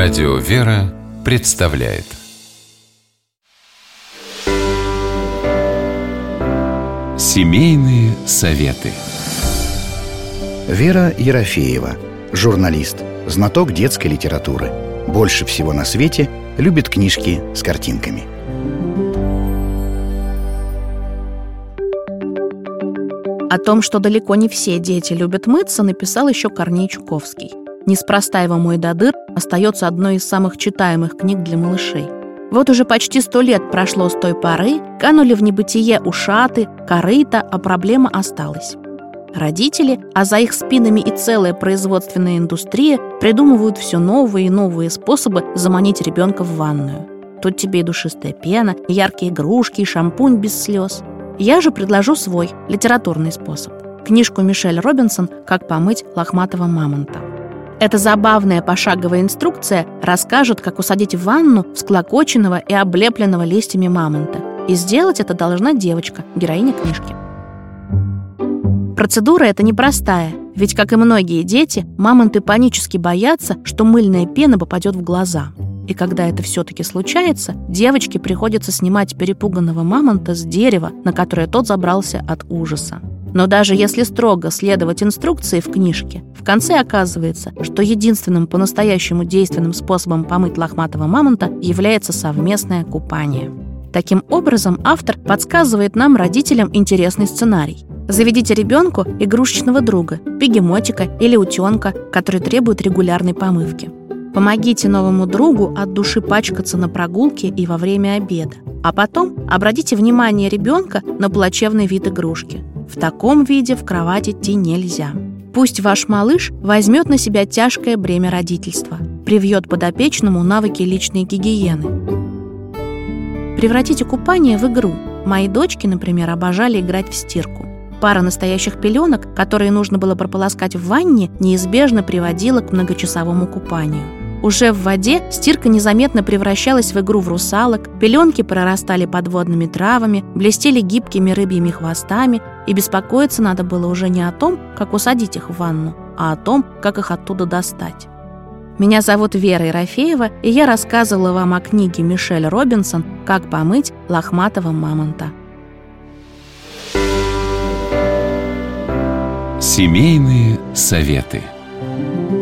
Радио «Вера» представляет Семейные советы Вера Ерофеева, журналист, знаток детской литературы. Больше всего на свете любит книжки с картинками. О том, что далеко не все дети любят мыться, написал еще Корней Чуковский. Неспроста его «Мой дадыр» остается одной из самых читаемых книг для малышей. Вот уже почти сто лет прошло с той поры, канули в небытие ушаты, корыта, а проблема осталась. Родители, а за их спинами и целая производственная индустрия придумывают все новые и новые способы заманить ребенка в ванную. Тут тебе и душистая пена, и яркие игрушки, и шампунь без слез. Я же предложу свой, литературный способ. Книжку Мишель Робинсон «Как помыть лохматого мамонта». Эта забавная пошаговая инструкция расскажет, как усадить в ванну всклокоченного и облепленного листьями мамонта. И сделать это должна девочка, героиня книжки. Процедура эта непростая, ведь, как и многие дети, мамонты панически боятся, что мыльная пена попадет в глаза. И когда это все-таки случается, девочке приходится снимать перепуганного мамонта с дерева, на которое тот забрался от ужаса. Но даже если строго следовать инструкции в книжке, в конце оказывается, что единственным по-настоящему действенным способом помыть лохматого мамонта является совместное купание. Таким образом, автор подсказывает нам, родителям, интересный сценарий. Заведите ребенку игрушечного друга, бегемотика или утенка, который требует регулярной помывки. Помогите новому другу от души пачкаться на прогулке и во время обеда. А потом обратите внимание ребенка на плачевный вид игрушки. В таком виде в кровать идти нельзя. Пусть ваш малыш возьмет на себя тяжкое бремя родительства, привьет подопечному навыки личной гигиены. Превратите купание в игру. Мои дочки, например, обожали играть в стирку. Пара настоящих пеленок, которые нужно было прополоскать в ванне, неизбежно приводила к многочасовому купанию. Уже в воде стирка незаметно превращалась в игру в русалок, пеленки прорастали подводными травами, блестели гибкими рыбьими хвостами, и беспокоиться надо было уже не о том, как усадить их в ванну, а о том, как их оттуда достать. Меня зовут Вера Ерофеева, и я рассказывала вам о книге Мишель Робинсон «Как помыть лохматого мамонта». Семейные советы –